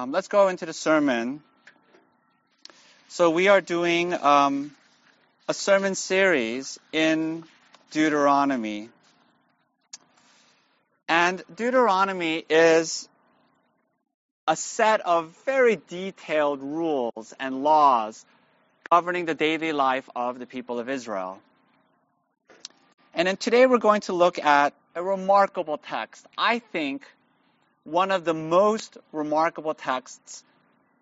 Um, let's go into the sermon. So we are doing um, a sermon series in Deuteronomy. And Deuteronomy is a set of very detailed rules and laws governing the daily life of the people of Israel. And then today we're going to look at a remarkable text. I think one of the most remarkable texts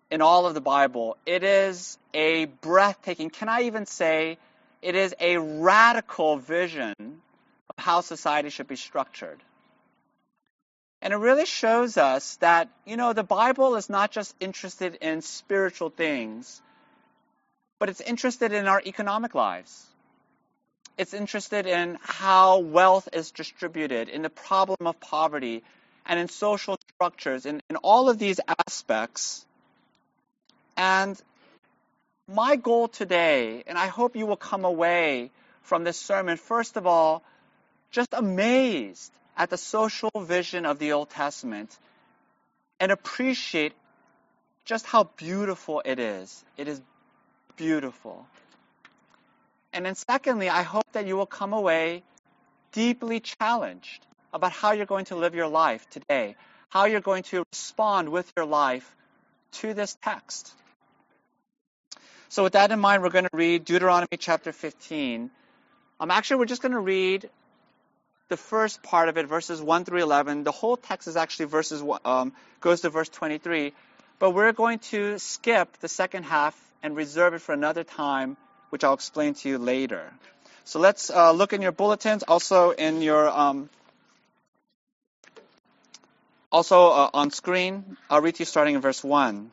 in all of the Bible. It is a breathtaking, can I even say, it is a radical vision of how society should be structured. And it really shows us that, you know, the Bible is not just interested in spiritual things, but it's interested in our economic lives. It's interested in how wealth is distributed, in the problem of poverty, and in social structures, in, in all of these aspects. And my goal today, and I hope you will come away from this sermon, first of all, just amazed at the social vision of the Old Testament and appreciate just how beautiful it is. It is beautiful. And then, secondly, I hope that you will come away deeply challenged about how you're going to live your life today, how you're going to respond with your life to this text. So, with that in mind, we're going to read Deuteronomy chapter 15. Um, actually, we're just going to read the first part of it, verses 1 through 11. The whole text is actually verses um, goes to verse 23, but we're going to skip the second half and reserve it for another time, which I'll explain to you later. So let's uh, look in your bulletins, also in your um, also uh, on screen, I'll read to you starting in verse 1.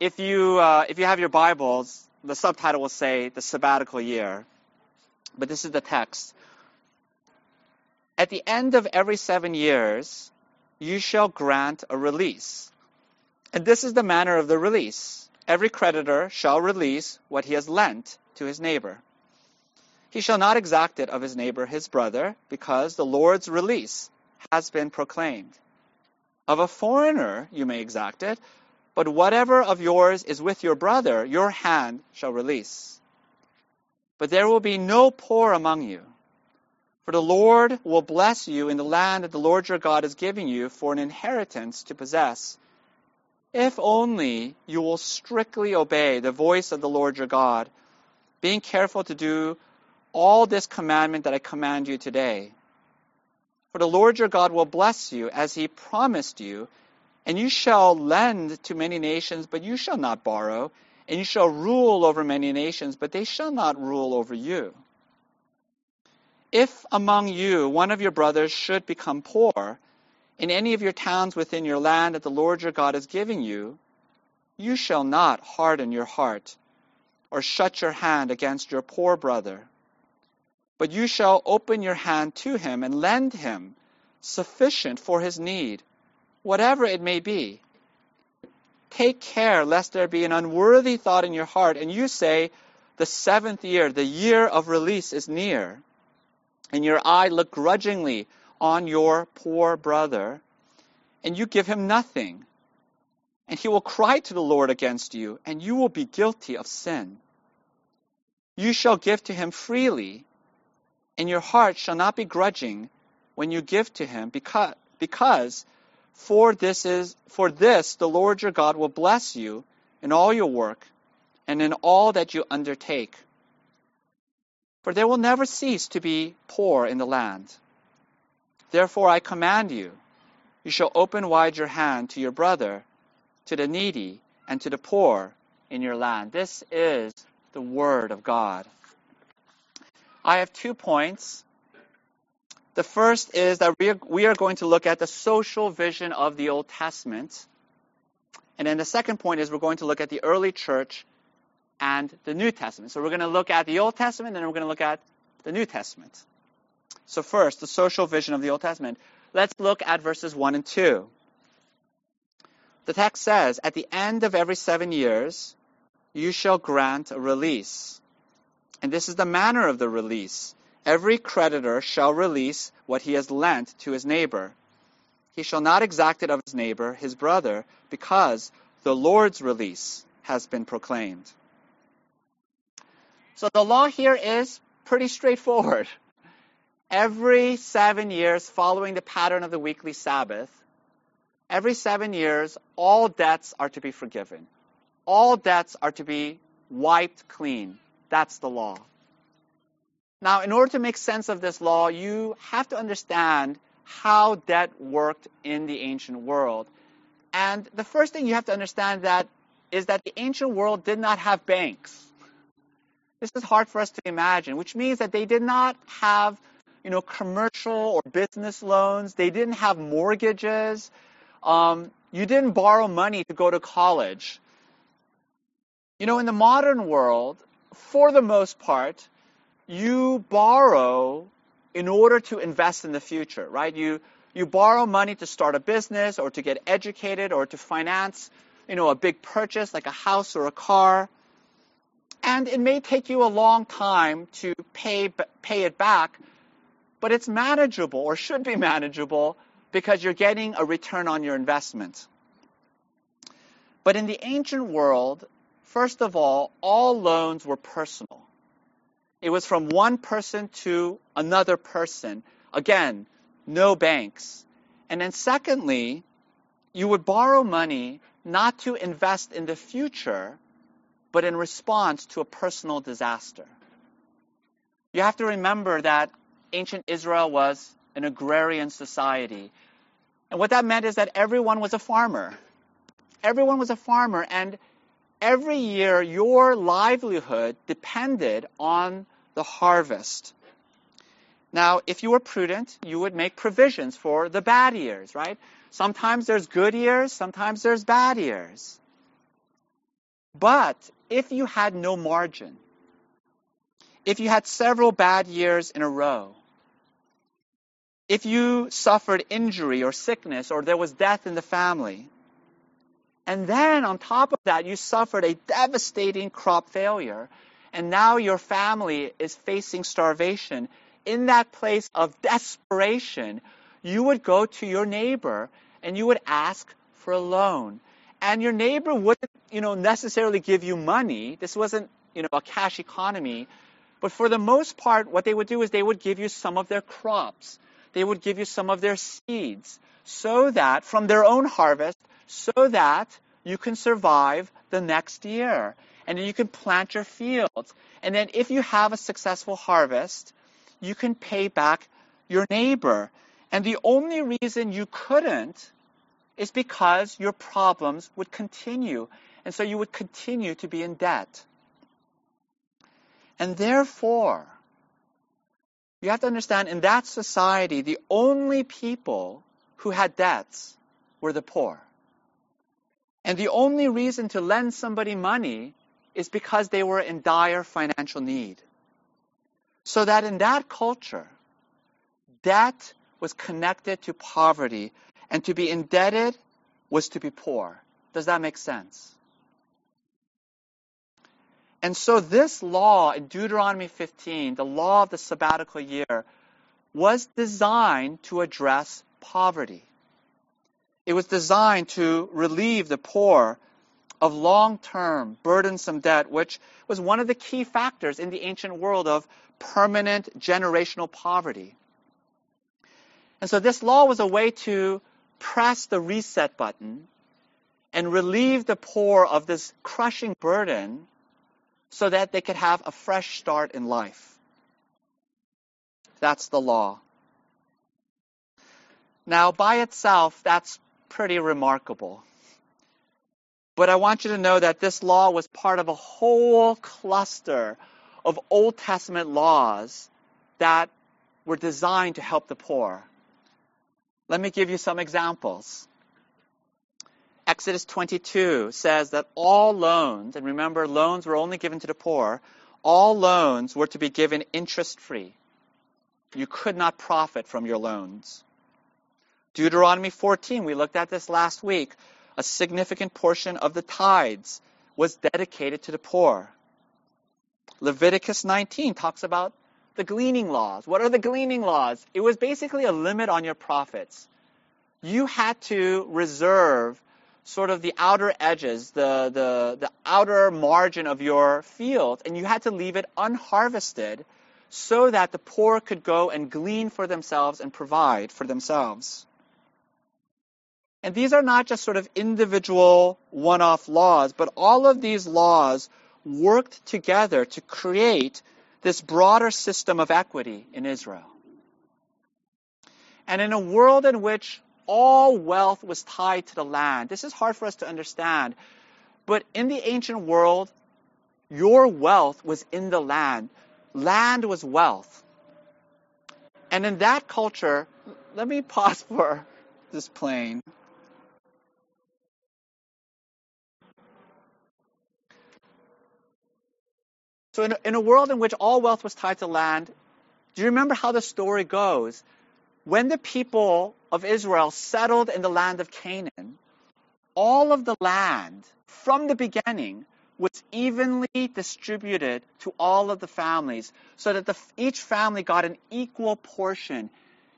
If you, uh, if you have your Bibles, the subtitle will say the sabbatical year, but this is the text. At the end of every seven years, you shall grant a release. And this is the manner of the release. Every creditor shall release what he has lent to his neighbor. He shall not exact it of his neighbor, his brother, because the Lord's release has been proclaimed. Of a foreigner you may exact it, but whatever of yours is with your brother, your hand shall release. But there will be no poor among you. For the Lord will bless you in the land that the Lord your God is giving you for an inheritance to possess, if only you will strictly obey the voice of the Lord your God, being careful to do all this commandment that I command you today. For the Lord your God will bless you as he promised you, and you shall lend to many nations, but you shall not borrow, and you shall rule over many nations, but they shall not rule over you. If among you one of your brothers should become poor in any of your towns within your land that the Lord your God is giving you, you shall not harden your heart or shut your hand against your poor brother but you shall open your hand to him and lend him sufficient for his need, whatever it may be. Take care lest there be an unworthy thought in your heart, and you say, The seventh year, the year of release, is near, and your eye look grudgingly on your poor brother, and you give him nothing. And he will cry to the Lord against you, and you will be guilty of sin. You shall give to him freely and your heart shall not be grudging when you give to him, because, because for this is for this the Lord your God will bless you in all your work and in all that you undertake. For there will never cease to be poor in the land. Therefore I command you, you shall open wide your hand to your brother, to the needy, and to the poor in your land. This is the word of God. I have two points. The first is that we are, we are going to look at the social vision of the Old Testament. And then the second point is we're going to look at the early church and the New Testament. So we're going to look at the Old Testament and then we're going to look at the New Testament. So first, the social vision of the Old Testament. Let's look at verses 1 and 2. The text says, At the end of every seven years, you shall grant a release and this is the manner of the release. Every creditor shall release what he has lent to his neighbor. He shall not exact it of his neighbor, his brother, because the Lord's release has been proclaimed. So the law here is pretty straightforward. Every seven years, following the pattern of the weekly Sabbath, every seven years, all debts are to be forgiven. All debts are to be wiped clean. That's the law. Now, in order to make sense of this law, you have to understand how debt worked in the ancient world. And the first thing you have to understand that is that the ancient world did not have banks. This is hard for us to imagine, which means that they did not have, you know, commercial or business loans. They didn't have mortgages. Um, you didn't borrow money to go to college. You know, in the modern world, for the most part, you borrow in order to invest in the future, right? You you borrow money to start a business or to get educated or to finance, you know, a big purchase like a house or a car. And it may take you a long time to pay pay it back, but it's manageable or should be manageable because you're getting a return on your investment. But in the ancient world, first of all, all loans were personal. It was from one person to another person. Again, no banks. And then secondly, you would borrow money not to invest in the future, but in response to a personal disaster. You have to remember that ancient Israel was an agrarian society. And what that meant is that everyone was a farmer. Everyone was a farmer, and every year your livelihood depended on the harvest. Now, if you were prudent, you would make provisions for the bad years, right? Sometimes there's good years, sometimes there's bad years. But if you had no margin, if you had several bad years in a row, if you suffered injury or sickness or there was death in the family, and then on top of that, you suffered a devastating crop failure, and now your family is facing starvation, in that place of desperation, you would go to your neighbor and you would ask for a loan. And your neighbor wouldn't, you know, necessarily give you money. This wasn't, you know, a cash economy. But for the most part, what they would do is they would give you some of their crops. They would give you some of their seeds so that from their own harvest, so that you can survive the next year and you can plant your fields. And then if you have a successful harvest, you can pay back your neighbor. And the only reason you couldn't is because your problems would continue. And so you would continue to be in debt. And therefore, you have to understand in that society, the only people who had debts were the poor. And the only reason to lend somebody money is because they were in dire financial need. So that in that culture, debt was connected to poverty, and to be indebted was to be poor. Does that make sense? And so this law in Deuteronomy 15, the law of the sabbatical year, was designed to address poverty. It was designed to relieve the poor of long-term burdensome debt, which was one of the key factors in the ancient world of permanent generational poverty. And so this law was a way to press the reset button and relieve the poor of this crushing burden so that they could have a fresh start in life. That's the law. Now, by itself, that's pretty remarkable. But I want you to know that this law was part of a whole cluster of Old Testament laws that were designed to help the poor. Let me give you some examples. Exodus 22 says that all loans, and remember, loans were only given to the poor, all loans were to be given interest free. You could not profit from your loans. Deuteronomy 14, we looked at this last week. A significant portion of the tithes was dedicated to the poor. Leviticus 19 talks about the gleaning laws. What are the gleaning laws? It was basically a limit on your profits. you had to reserve sort of the outer edges, the, the, the outer margin of your field, and you had to leave it unharvested so that the poor could go and glean for themselves and provide for themselves. And these are not just sort of individual one off laws, but all of these laws worked together to create this broader system of equity in Israel. And in a world in which all wealth was tied to the land. This is hard for us to understand. But in the ancient world, your wealth was in the land. Land was wealth. And in that culture, let me pause for this plane. So, in a, in a world in which all wealth was tied to land, do you remember how the story goes? When the people of Israel settled in the land of Canaan, all of the land from the beginning was evenly distributed to all of the families so that the, each family got an equal portion,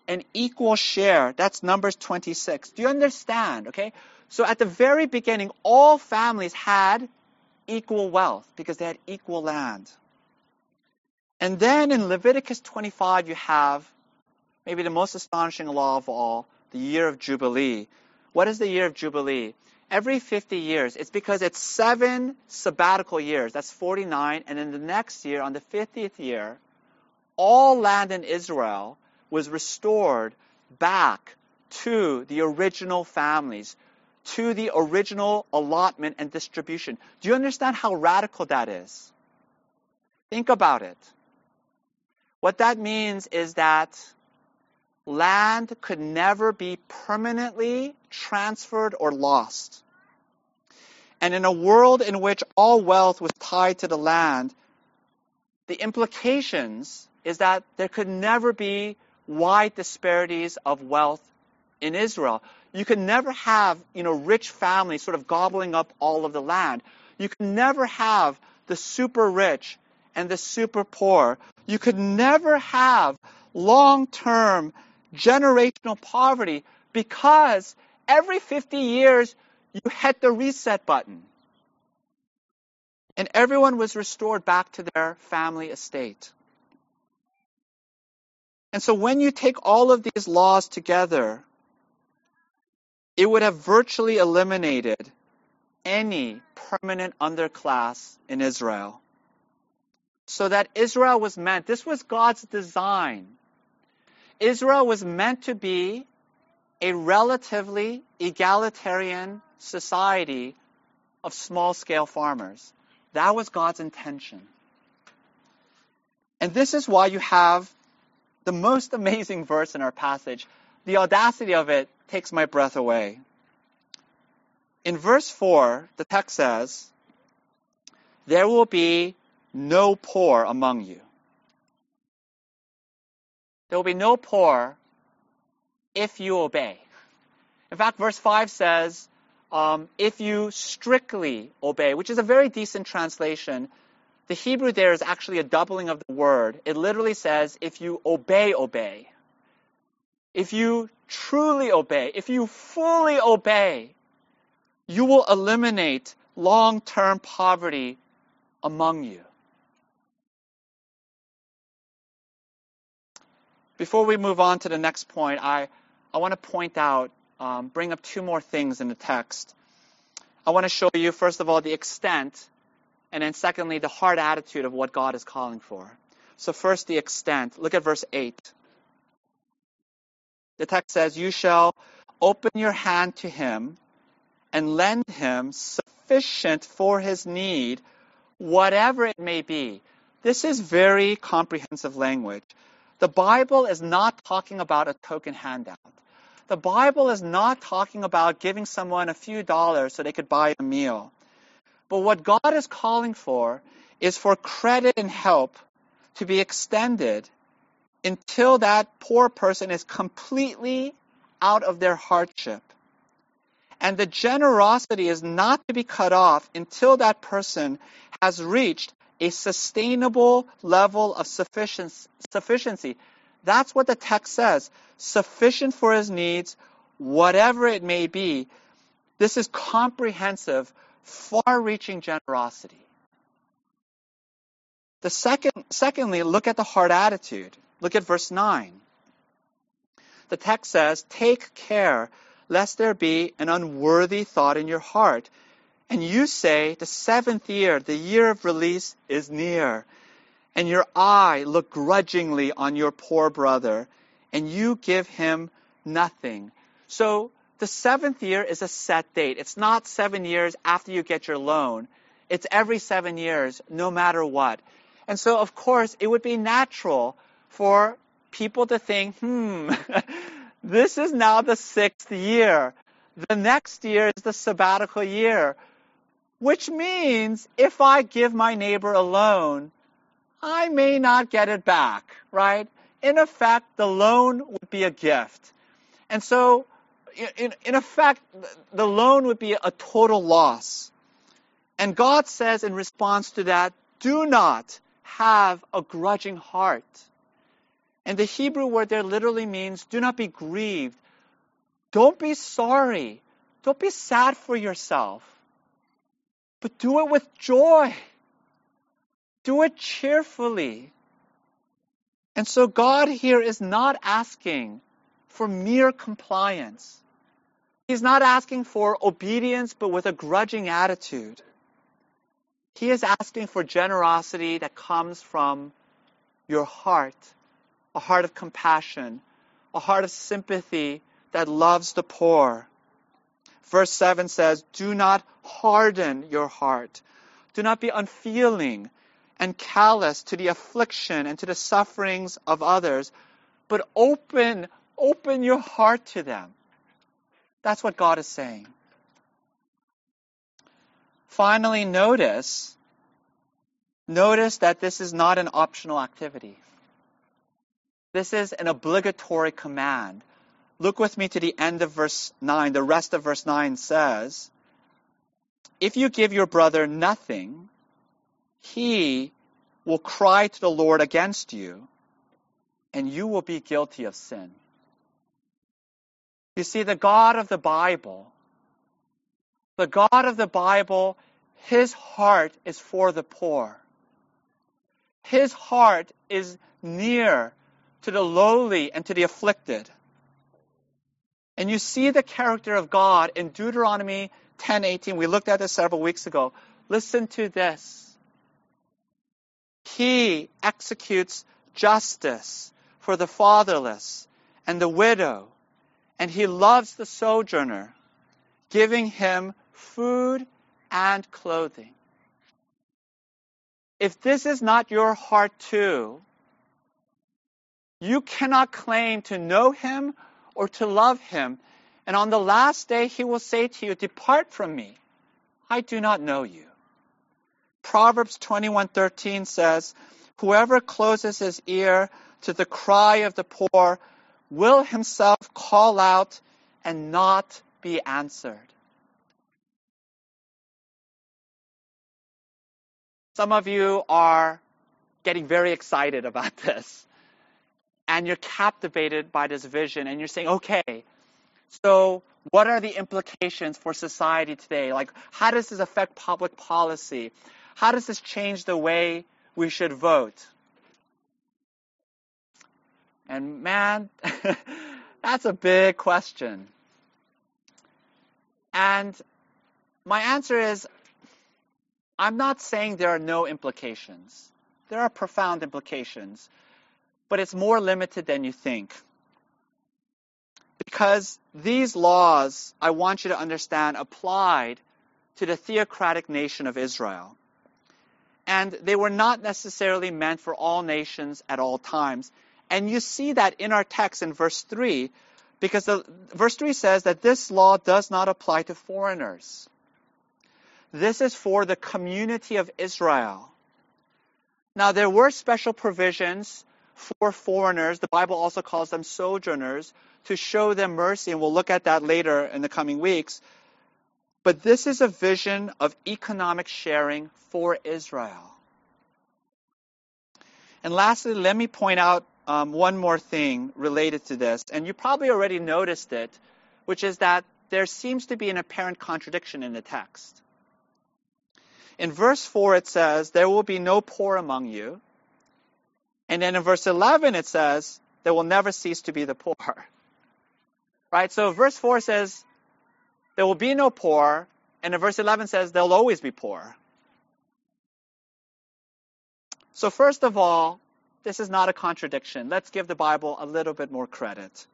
an equal share. That's Numbers 26. Do you understand? Okay? So at the very beginning, all families had equal wealth because they had equal land. And then in Leviticus 25, you have maybe the most astonishing law of all, the year of Jubilee. What is the year of Jubilee? Every 50 years, it's because it's seven sabbatical years. That's 49. And then the next year, on the 50th year, all land in Israel was restored back to the original families, to the original allotment and distribution. Do you understand how radical that is? Think about it. What that means is that land could never be permanently transferred or lost. And in a world in which all wealth was tied to the land, the implications is that there could never be wide disparities of wealth in Israel. You could never have, you know, rich families sort of gobbling up all of the land. You could never have the super rich and the super poor. You could never have long-term generational poverty because every 50 years you hit the reset button. And everyone was restored back to their family estate. And so when you take all of these laws together, it would have virtually eliminated any permanent underclass in Israel. So that Israel was meant, this was God's design Israel was meant to be a relatively egalitarian society of small scale farmers. That was God's intention. And this is why you have the most amazing verse in our passage. The audacity of it takes my breath away. In verse 4, the text says, There will be no poor among you. There will be no poor if you obey. In fact, verse 5 says, um, if you strictly obey, which is a very decent translation. The Hebrew there is actually a doubling of the word. It literally says, if you obey, obey. If you truly obey, if you fully obey, you will eliminate long term poverty among you. Before we move on to the next point, I, I want to point out, um, bring up two more things in the text. I want to show you, first of all, the extent, and then secondly, the hard attitude of what God is calling for. So, first, the extent. Look at verse 8. The text says, You shall open your hand to him and lend him sufficient for his need, whatever it may be. This is very comprehensive language. The Bible is not talking about a token handout. The Bible is not talking about giving someone a few dollars so they could buy a meal. But what God is calling for is for credit and help to be extended until that poor person is completely out of their hardship. And the generosity is not to be cut off until that person has reached a sustainable level of sufficiency. That's what the text says. Sufficient for his needs, whatever it may be, this is comprehensive, far reaching generosity. The second, secondly, look at the heart attitude. Look at verse 9. The text says, Take care lest there be an unworthy thought in your heart. And you say, The seventh year, the year of release, is near. And your eye look grudgingly on your poor brother, and you give him nothing. So the seventh year is a set date. It's not seven years after you get your loan. It's every seven years, no matter what. And so, of course, it would be natural for people to think, hmm, this is now the sixth year. The next year is the sabbatical year, which means if I give my neighbor a loan, I may not get it back, right? In effect, the loan would be a gift. And so, in, in effect, the loan would be a total loss. And God says in response to that, do not have a grudging heart. And the Hebrew word there literally means do not be grieved. Don't be sorry. Don't be sad for yourself. But do it with joy. Do it cheerfully. And so God here is not asking for mere compliance. He's not asking for obedience, but with a grudging attitude. He is asking for generosity that comes from your heart, a heart of compassion, a heart of sympathy that loves the poor. Verse 7 says, Do not harden your heart. Do not be unfeeling and callous to the affliction and to the sufferings of others, but open, open your heart to them. That's what God is saying. Finally, notice, notice that this is not an optional activity. This is an obligatory command. Look with me to the end of verse 9. The rest of verse 9 says, If you give your brother nothing, he will cry to the Lord against you, and you will be guilty of sin. You see, the God of the Bible, the God of the Bible, his heart is for the poor. His heart is near to the lowly and to the afflicted. And you see the character of God in Deuteronomy 10:18. We looked at this several weeks ago. Listen to this. He executes justice for the fatherless and the widow, and he loves the sojourner, giving him food and clothing. If this is not your heart too, you cannot claim to know him or to love him. And on the last day, he will say to you, Depart from me. I do not know you. Proverbs 21:13 says, Whoever closes his ear to the cry of the poor will himself call out and not be answered. Some of you are getting very excited about this. And you're captivated by this vision and you're saying, okay, so what are the implications for society today? Like, how does this affect public policy? How does this change the way we should vote? And man, that's a big question. And my answer is I'm not saying there are no implications. There are profound implications, but it's more limited than you think. Because these laws, I want you to understand, applied to the theocratic nation of Israel. And they were not necessarily meant for all nations at all times. And you see that in our text in verse 3, because the, verse 3 says that this law does not apply to foreigners. This is for the community of Israel. Now, there were special provisions for foreigners. The Bible also calls them sojourners to show them mercy, and we'll look at that later in the coming weeks. But this is a vision of economic sharing for Israel. And lastly, let me point out um, one more thing related to this. And you probably already noticed it, which is that there seems to be an apparent contradiction in the text. In verse 4, it says, There will be no poor among you. And then in verse 11, it says, There will never cease to be the poor. Right? So verse 4 says, There will be no poor. And in verse 11 says, they'll always be poor. So, first of all, this is not a contradiction. Let's give the Bible a little bit more credit.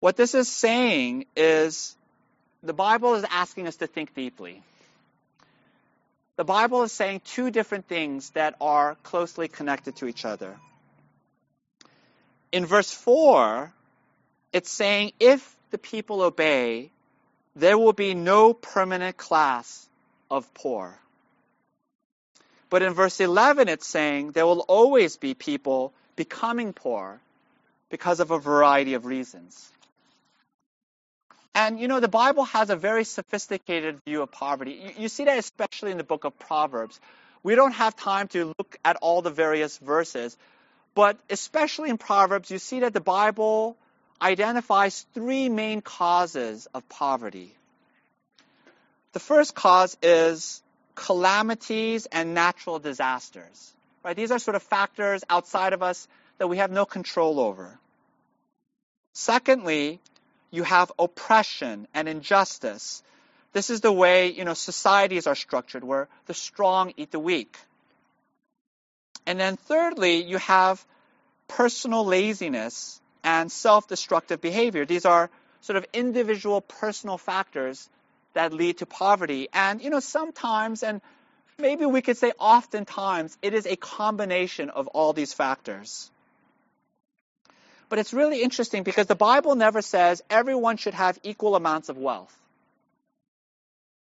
What this is saying is the Bible is asking us to think deeply. The Bible is saying two different things that are closely connected to each other. In verse 4, it's saying if the people obey, there will be no permanent class of poor. But in verse 11, it's saying there will always be people becoming poor because of a variety of reasons. And you know, the Bible has a very sophisticated view of poverty. You, you, see that especially in the book of Proverbs. We don't have time to look at all the various verses, but especially in Proverbs, you see that the Bible identifies three main causes of poverty. The first cause is calamities and natural disasters. Right? These are sort of factors outside of us that we have no control over. Secondly, you have oppression and injustice. This is the way, you know, societies are structured where the strong eat the weak. And then thirdly, you have personal laziness and self-destructive behavior. These are sort of individual personal factors that lead to poverty. And, you know, sometimes, and maybe we could say oftentimes, it is a combination of all these factors. But it's really interesting because the Bible never says everyone should have equal amounts of wealth.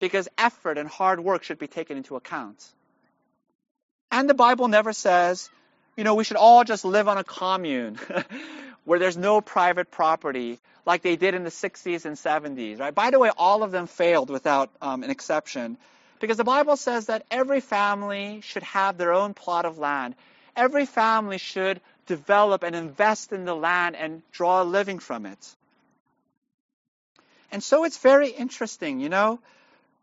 Because effort and hard work should be taken into account. And the Bible never says, you know, we should all just live on a commune where there's no private property like they did in the 60s and 70s, right? By the way, all of them failed without um, an exception. Because the Bible says that every family should have their own plot of land. Every family should develop and invest in the land and draw a living from it. And so it's very interesting, you know.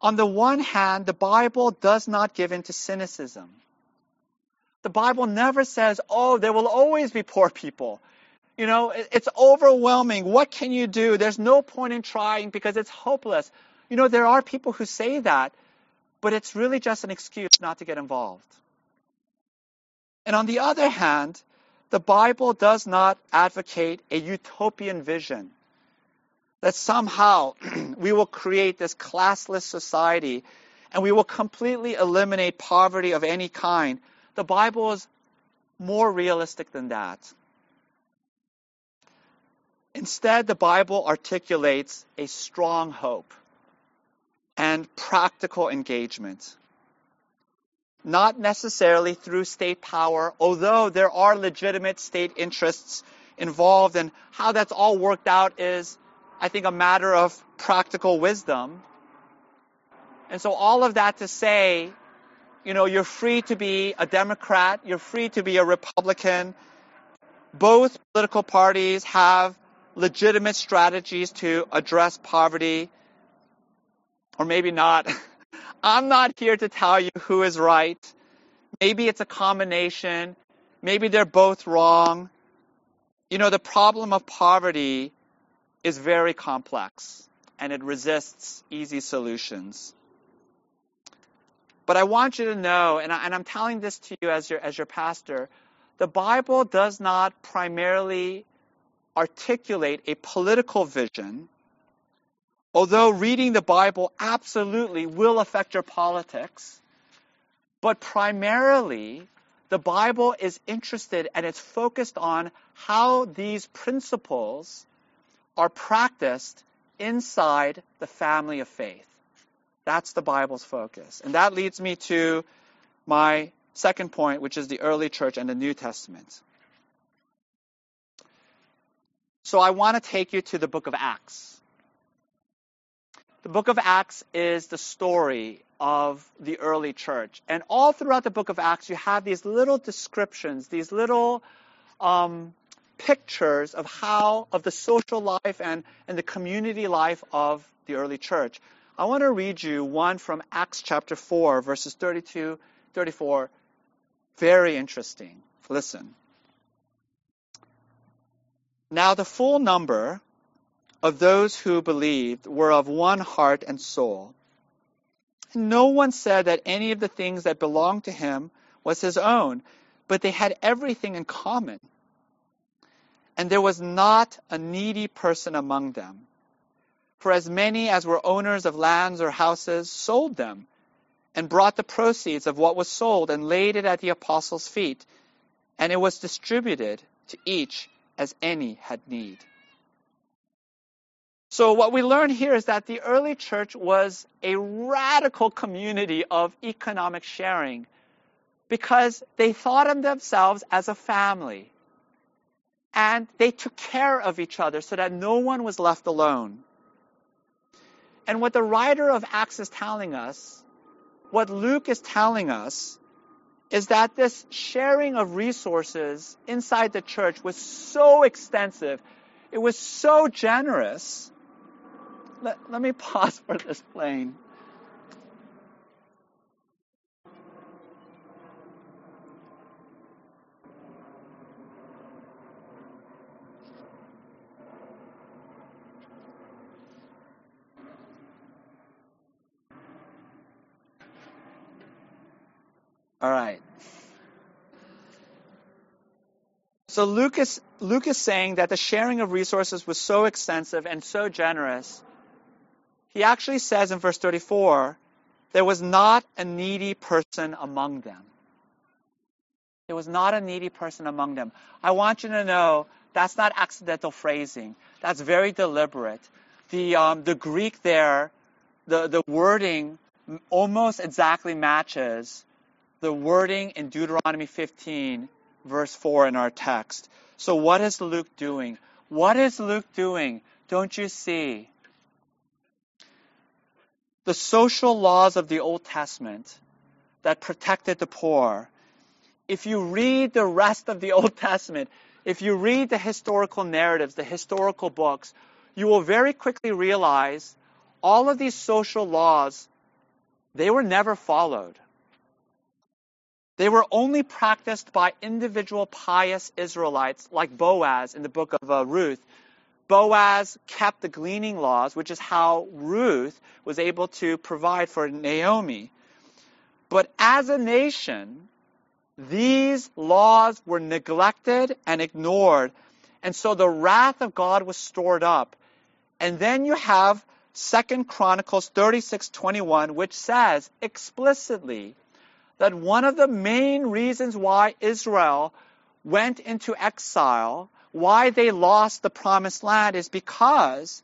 On the one hand, the Bible does not give in to cynicism. The Bible never says, oh, there will always be poor people. You know, it's overwhelming. What can you do? There's no point in trying because it's hopeless. You know, there are people who say that, but it's really just an excuse not to get involved. And on the other hand, the Bible does not advocate a utopian vision that somehow we will create this classless society and we will completely eliminate poverty of any kind. The Bible is more realistic than that. Instead, the Bible articulates a strong hope and practical engagement not necessarily through state power, although there are legitimate state interests involved, and how that's all worked out is, I think, a matter of practical wisdom. And so, all of that to say, you know, you're free to be a Democrat, you're free to be a Republican. Both political parties have legitimate strategies to address poverty, or maybe not. I'm not here to tell you who is right. Maybe it's a combination. Maybe they're both wrong. You know, the problem of poverty is very complex and it resists easy solutions. But I want you to know, and, I, am telling this to you as your, as your pastor, the Bible does not primarily articulate a political vision Although reading the Bible absolutely will affect your politics, but primarily the Bible is interested and it's focused on how these principles are practiced inside the family of faith. That's the Bible's focus. And that leads me to my second point, which is the early church and the New Testament. So I want to take you to the book of Acts. The book of Acts is the story of the early church. And all throughout the book of Acts, you have these little descriptions, these little um, pictures of how, of the social life and, and the community life of the early church. I want to read you one from Acts chapter 4, verses 32, 34. Very interesting. Listen. Now the full number of those who believed were of one heart and soul. No one said that any of the things that belonged to him was his own, but they had everything in common. And there was not a needy person among them. For as many as were owners of lands or houses sold them and brought the proceeds of what was sold and laid it at the apostles' feet, and it was distributed to each as any had need. So what we learn here is that the early church was a radical community of economic sharing because they thought of themselves as a family. And they took care of each other so that no one was left alone. And what the writer of Acts is telling us, what Luke is telling us, is that this sharing of resources inside the church was so extensive, it was so generous let, let me pause for this plane. All right. So is, Luke is saying that the sharing of resources was so extensive and so generous he actually says in verse 34, there was not a needy person among them. There was not a needy person among them. I want you to know that's not accidental phrasing. That's very deliberate. The, um, the Greek there, the, the wording almost exactly matches the wording in Deuteronomy 15, verse 4 in our text. So what is Luke doing? What is Luke doing? Don't you see? The social laws of the Old Testament that protected the poor, if you read the rest of the Old Testament, if you read the historical narratives, the historical books, you will very quickly realize all of these social laws, they were never followed. They were only practiced by individual pious Israelites like Boaz in the book of uh, Ruth, Boaz kept the gleaning laws, which is how Ruth was able to provide for Naomi. But as a nation, these laws were neglected and ignored. And so the wrath of God was stored up. And then you have Second Chronicles 36:21 which says explicitly that one of the main reasons why Israel went into exile why they lost the promised land is because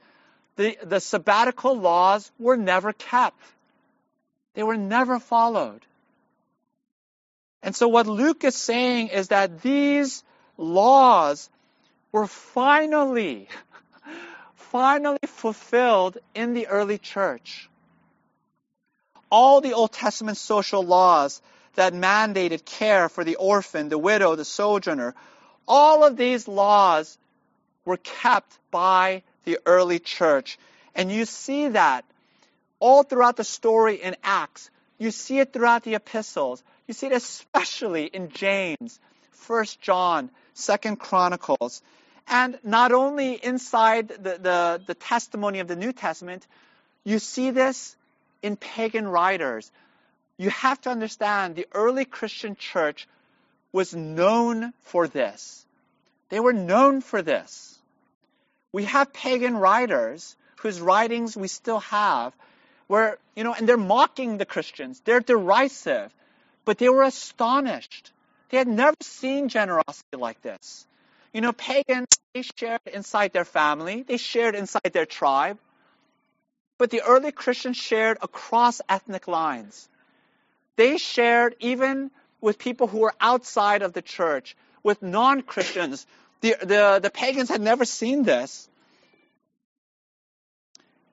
the, the sabbatical laws were never kept. They were never followed. And so what Luke is saying is that these laws were finally, finally fulfilled in the early church. All the Old Testament social laws that mandated care for the orphan, the widow, the sojourner, all of these laws were kept by the early church. And you see that all throughout the story in Acts. You see it throughout the epistles. You see it especially in James, 1 John, 2 Chronicles. And not only inside the, the, the testimony of the New Testament, you see this in pagan writers. You have to understand the early Christian church was known for this. They were known for this. We have pagan writers whose writings we still have, where, you know, and they're mocking the Christians. They're derisive, but they were astonished. They had never seen generosity like this. You know, pagans, they shared inside their family, they shared inside their tribe, but the early Christians shared across ethnic lines. They shared even with people who were outside of the church, with non Christians. The, the, the pagans had never seen this.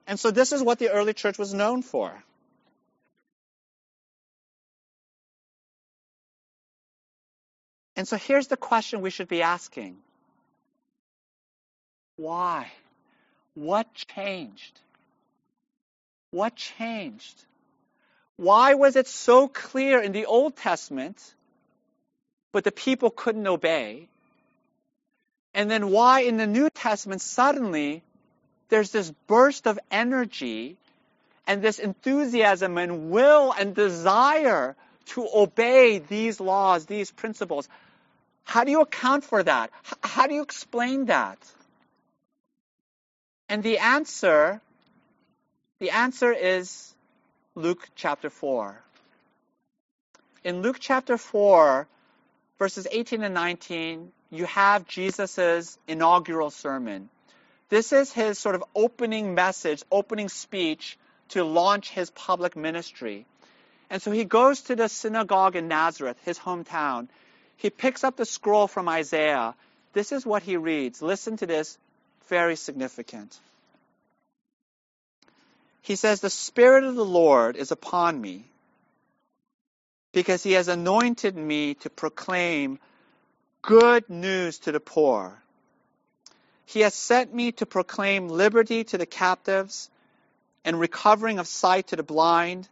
And so this is what the early church was known for. And so here's the question we should be asking Why? What changed? What changed? Why was it so clear in the Old Testament, but the people couldn't obey? And then why in the New Testament suddenly there's this burst of energy and this enthusiasm and will and desire to obey these laws, these principles? How do you account for that? How do you explain that? And the answer, the answer is Luke chapter 4. In Luke chapter 4, verses 18 and 19, you have Jesus' inaugural sermon. This is his sort of opening message, opening speech to launch his public ministry. And so he goes to the synagogue in Nazareth, his hometown. He picks up the scroll from Isaiah. This is what he reads. Listen to this, very significant. He says, The Spirit of the Lord is upon me because he has anointed me to proclaim good news to the poor. He has sent me to proclaim liberty to the captives and recovering of sight to the blind,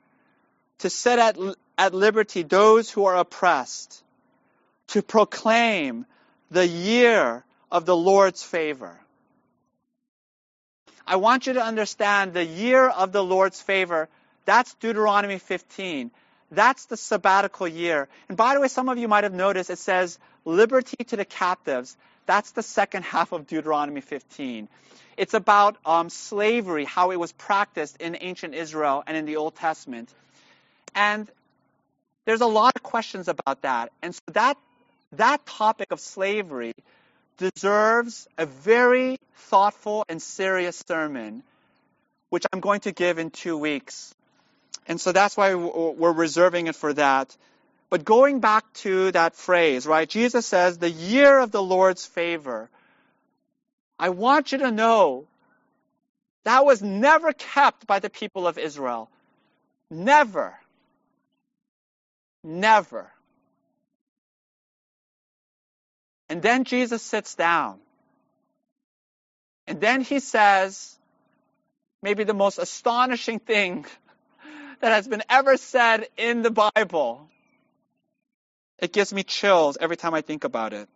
to set at, at liberty those who are oppressed, to proclaim the year of the Lord's favor. I want you to understand the year of the Lord's favor. That's Deuteronomy 15. That's the sabbatical year. And by the way, some of you might have noticed it says liberty to the captives. That's the second half of Deuteronomy 15. It's about um, slavery, how it was practiced in ancient Israel and in the Old Testament. And there's a lot of questions about that. And so that, that topic of slavery deserves a very thoughtful and serious sermon, which I'm going to give in two weeks. And so that's why we're reserving it for that. But going back to that phrase, right? Jesus says, the year of the Lord's favor. I want you to know that was never kept by the people of Israel. Never. Never. And then Jesus sits down. And then he says, maybe the most astonishing thing that has been ever said in the Bible. It gives me chills every time I think about it.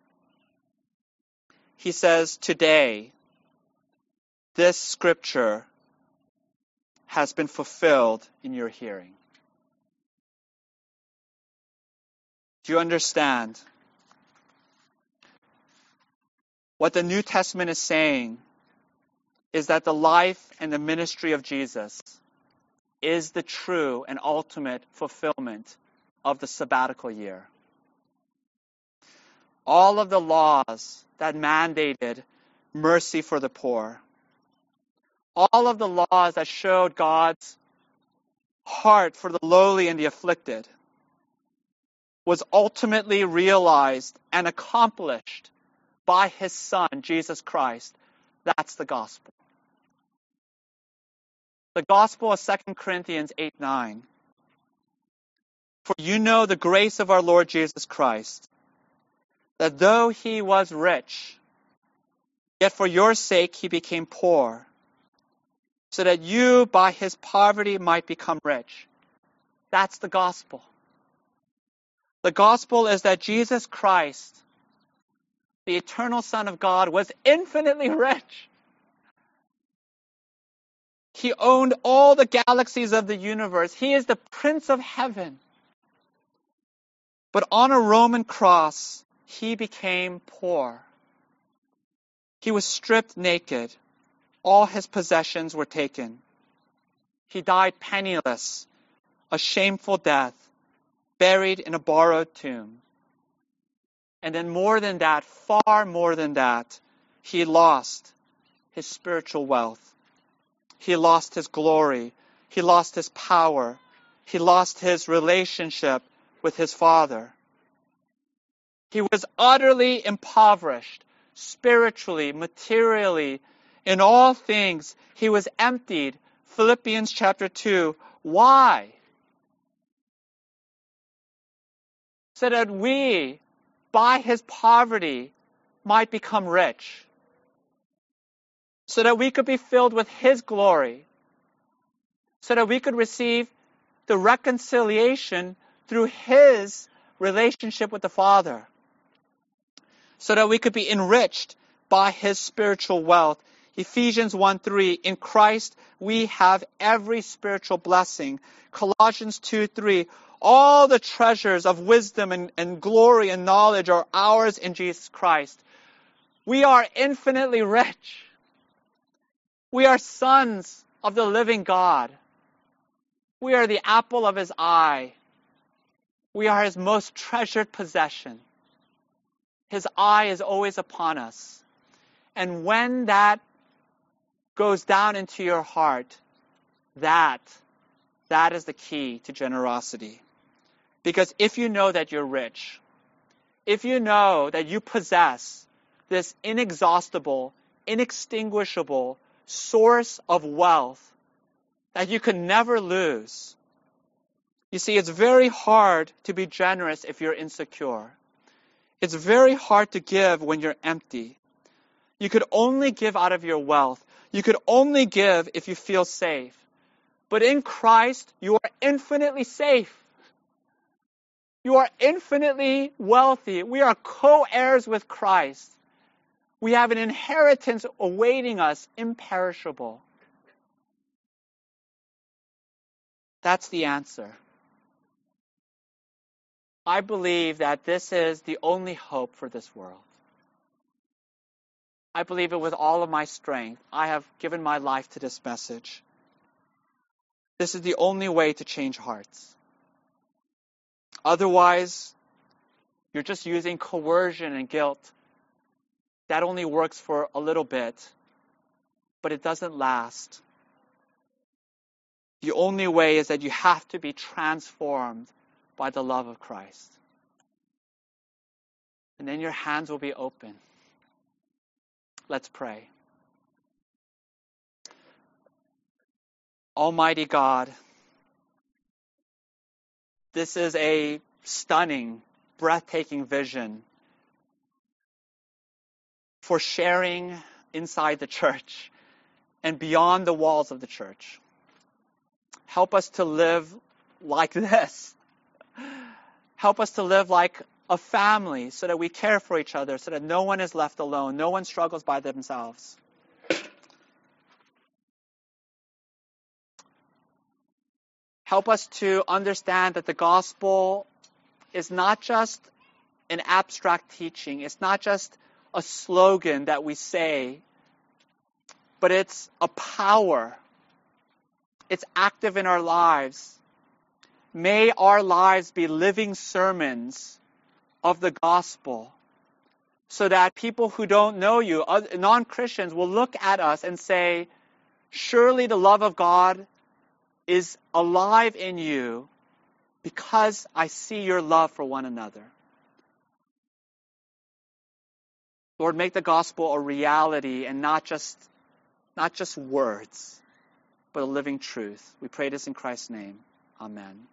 He says, Today, this scripture has been fulfilled in your hearing. Do you understand? What the New Testament is saying is that the life and the ministry of Jesus is the true and ultimate fulfillment of the sabbatical year. All of the laws that mandated mercy for the poor, all of the laws that showed God's heart for the lowly and the afflicted, was ultimately realized and accomplished by his Son, Jesus Christ. That's the gospel. The gospel of 2 Corinthians 8 9. For you know the grace of our Lord Jesus Christ, that though he was rich, yet for your sake he became poor, so that you by his poverty might become rich. That's the gospel. The gospel is that Jesus Christ the eternal Son of God, was infinitely rich. He owned all the galaxies of the universe. He is the Prince of Heaven. But on a Roman cross, he became poor. He was stripped naked. All his possessions were taken. He died penniless, a shameful death, buried in a borrowed tomb. And then more than that, far more than that, he lost his spiritual wealth. He lost his glory. He lost his power. He lost his relationship with his father. He was utterly impoverished, spiritually, materially, in all things. He was emptied. Philippians chapter 2. Why? So that we by his poverty might become rich. so that we could be filled with His glory, so that we could receive the reconciliation through His relationship with the Father, so that we could be enriched by His spiritual wealth. Ephesians 1 3, in Christ we have every spiritual blessing. Colossians 2 3, all the treasures of wisdom and, and glory and knowledge are ours in Jesus Christ. We are infinitely rich. We are sons of the living God. We are the apple of his eye. We are his most treasured possession. His eye is always upon us. And when that goes down into your heart, that, that is the key to generosity. Because if you know that you're rich, if you know that you possess this inexhaustible, inextinguishable source of wealth that you can never lose, you see, it's very hard to be generous if you're insecure. It's very hard to give when you're empty. You could only give out of your wealth. You could only give if you feel safe. But in Christ, you are infinitely safe. You are infinitely wealthy. We are co heirs with Christ. We have an inheritance awaiting us, imperishable. That's the answer. I believe that this is the only hope for this world. I believe it with all of my strength. I have given my life to this message. This is the only way to change hearts. Otherwise, you're just using coercion and guilt. That only works for a little bit, but it doesn't last. The only way is that you have to be transformed by the love of Christ. And then your hands will be open. Let's pray. Almighty God, this is a stunning, breathtaking vision for sharing inside the church and beyond the walls of the church. Help us to live like this. Help us to live like a family so that we care for each other, so that no one is left alone, no one struggles by themselves. Help us to understand that the gospel is not just an abstract teaching, it's not just a slogan that we say, but it's a power. It's active in our lives. May our lives be living sermons of the gospel so that people who don't know you, non Christians, will look at us and say, Surely the love of God is alive in you because I see your love for one another. Lord, make the gospel a reality and not just, not just words, but a living truth. We pray this in Christ's name. Amen.